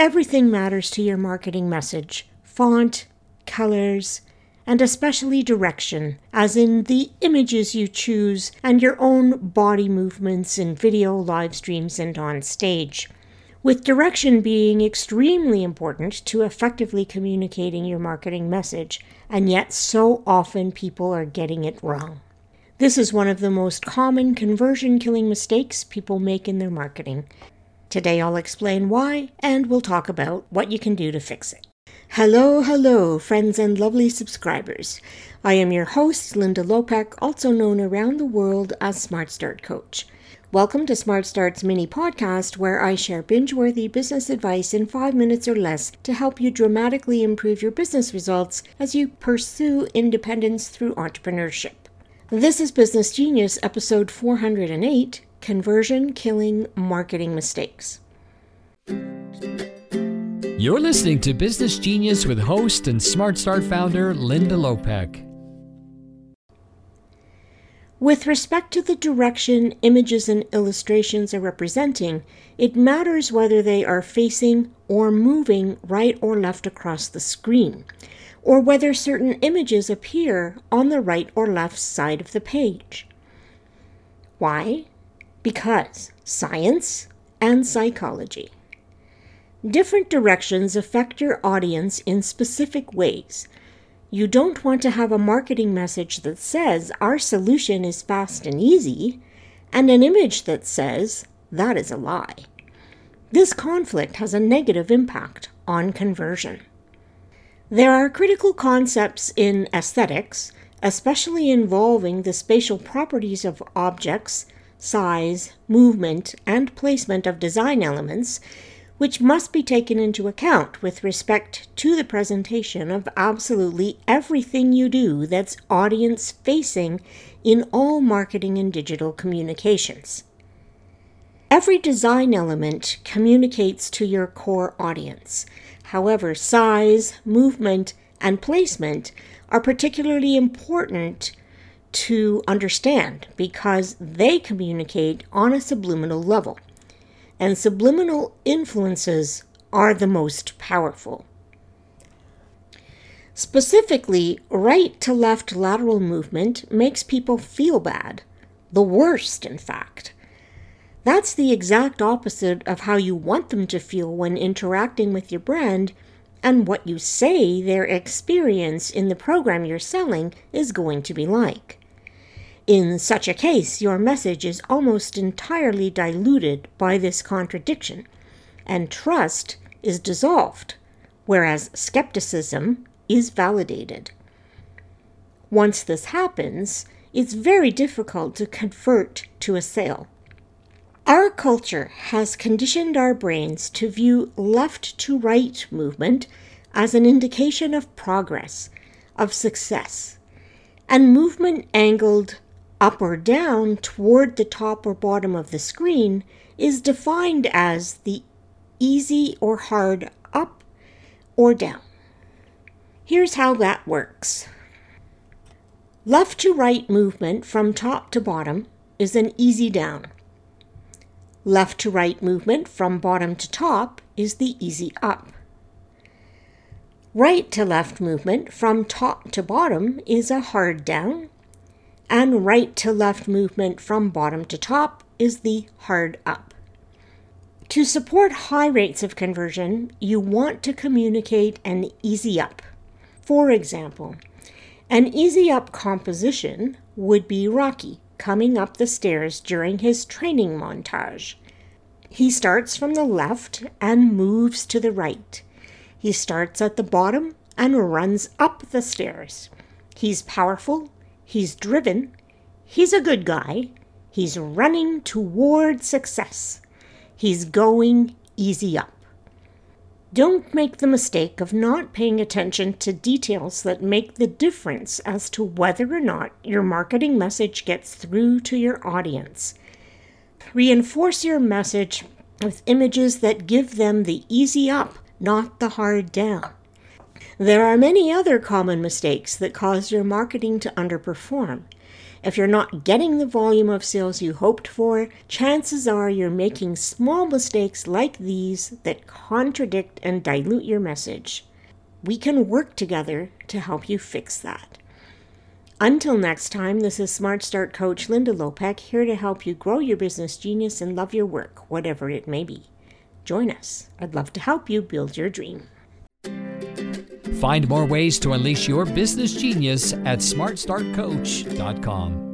everything matters to your marketing message font, colors, and especially direction, as in the images you choose and your own body movements in video, live streams, and on stage. With direction being extremely important to effectively communicating your marketing message, and yet so often people are getting it wrong. This is one of the most common conversion killing mistakes people make in their marketing. Today I'll explain why, and we'll talk about what you can do to fix it. Hello, hello, friends and lovely subscribers. I am your host, Linda Lopek, also known around the world as Smart Start Coach. Welcome to Smart Start's mini podcast, where I share binge worthy business advice in five minutes or less to help you dramatically improve your business results as you pursue independence through entrepreneurship. This is Business Genius, episode 408 Conversion Killing Marketing Mistakes. You're listening to Business Genius with host and Smart Start founder Linda Lopek. With respect to the direction images and illustrations are representing, it matters whether they are facing or moving right or left across the screen or whether certain images appear on the right or left side of the page. Why? Because science and psychology. Different directions affect your audience in specific ways. You don't want to have a marketing message that says our solution is fast and easy, and an image that says that is a lie. This conflict has a negative impact on conversion. There are critical concepts in aesthetics, especially involving the spatial properties of objects, size, movement, and placement of design elements, which must be taken into account with respect to the presentation of absolutely everything you do that's audience facing in all marketing and digital communications. Every design element communicates to your core audience. However, size, movement, and placement are particularly important to understand because they communicate on a subliminal level. And subliminal influences are the most powerful. Specifically, right to left lateral movement makes people feel bad, the worst, in fact. That's the exact opposite of how you want them to feel when interacting with your brand and what you say their experience in the program you're selling is going to be like. In such a case, your message is almost entirely diluted by this contradiction, and trust is dissolved, whereas skepticism is validated. Once this happens, it's very difficult to convert to a sale. Our culture has conditioned our brains to view left to right movement as an indication of progress, of success, and movement angled up or down toward the top or bottom of the screen is defined as the easy or hard up or down. Here's how that works left to right movement from top to bottom is an easy down. Left to right movement from bottom to top is the easy up. Right to left movement from top to bottom is a hard down. And right to left movement from bottom to top is the hard up. To support high rates of conversion, you want to communicate an easy up. For example, an easy up composition would be Rocky coming up the stairs during his training montage. He starts from the left and moves to the right. He starts at the bottom and runs up the stairs. He's powerful, he's driven, he's a good guy, he's running toward success. He's going easy up. Don't make the mistake of not paying attention to details that make the difference as to whether or not your marketing message gets through to your audience. Reinforce your message with images that give them the easy up, not the hard down. There are many other common mistakes that cause your marketing to underperform. If you're not getting the volume of sales you hoped for, chances are you're making small mistakes like these that contradict and dilute your message. We can work together to help you fix that. Until next time, this is Smart Start Coach Linda Lopek here to help you grow your business genius and love your work, whatever it may be. Join us. I'd love to help you build your dream. Find more ways to unleash your business genius at smartstartcoach.com.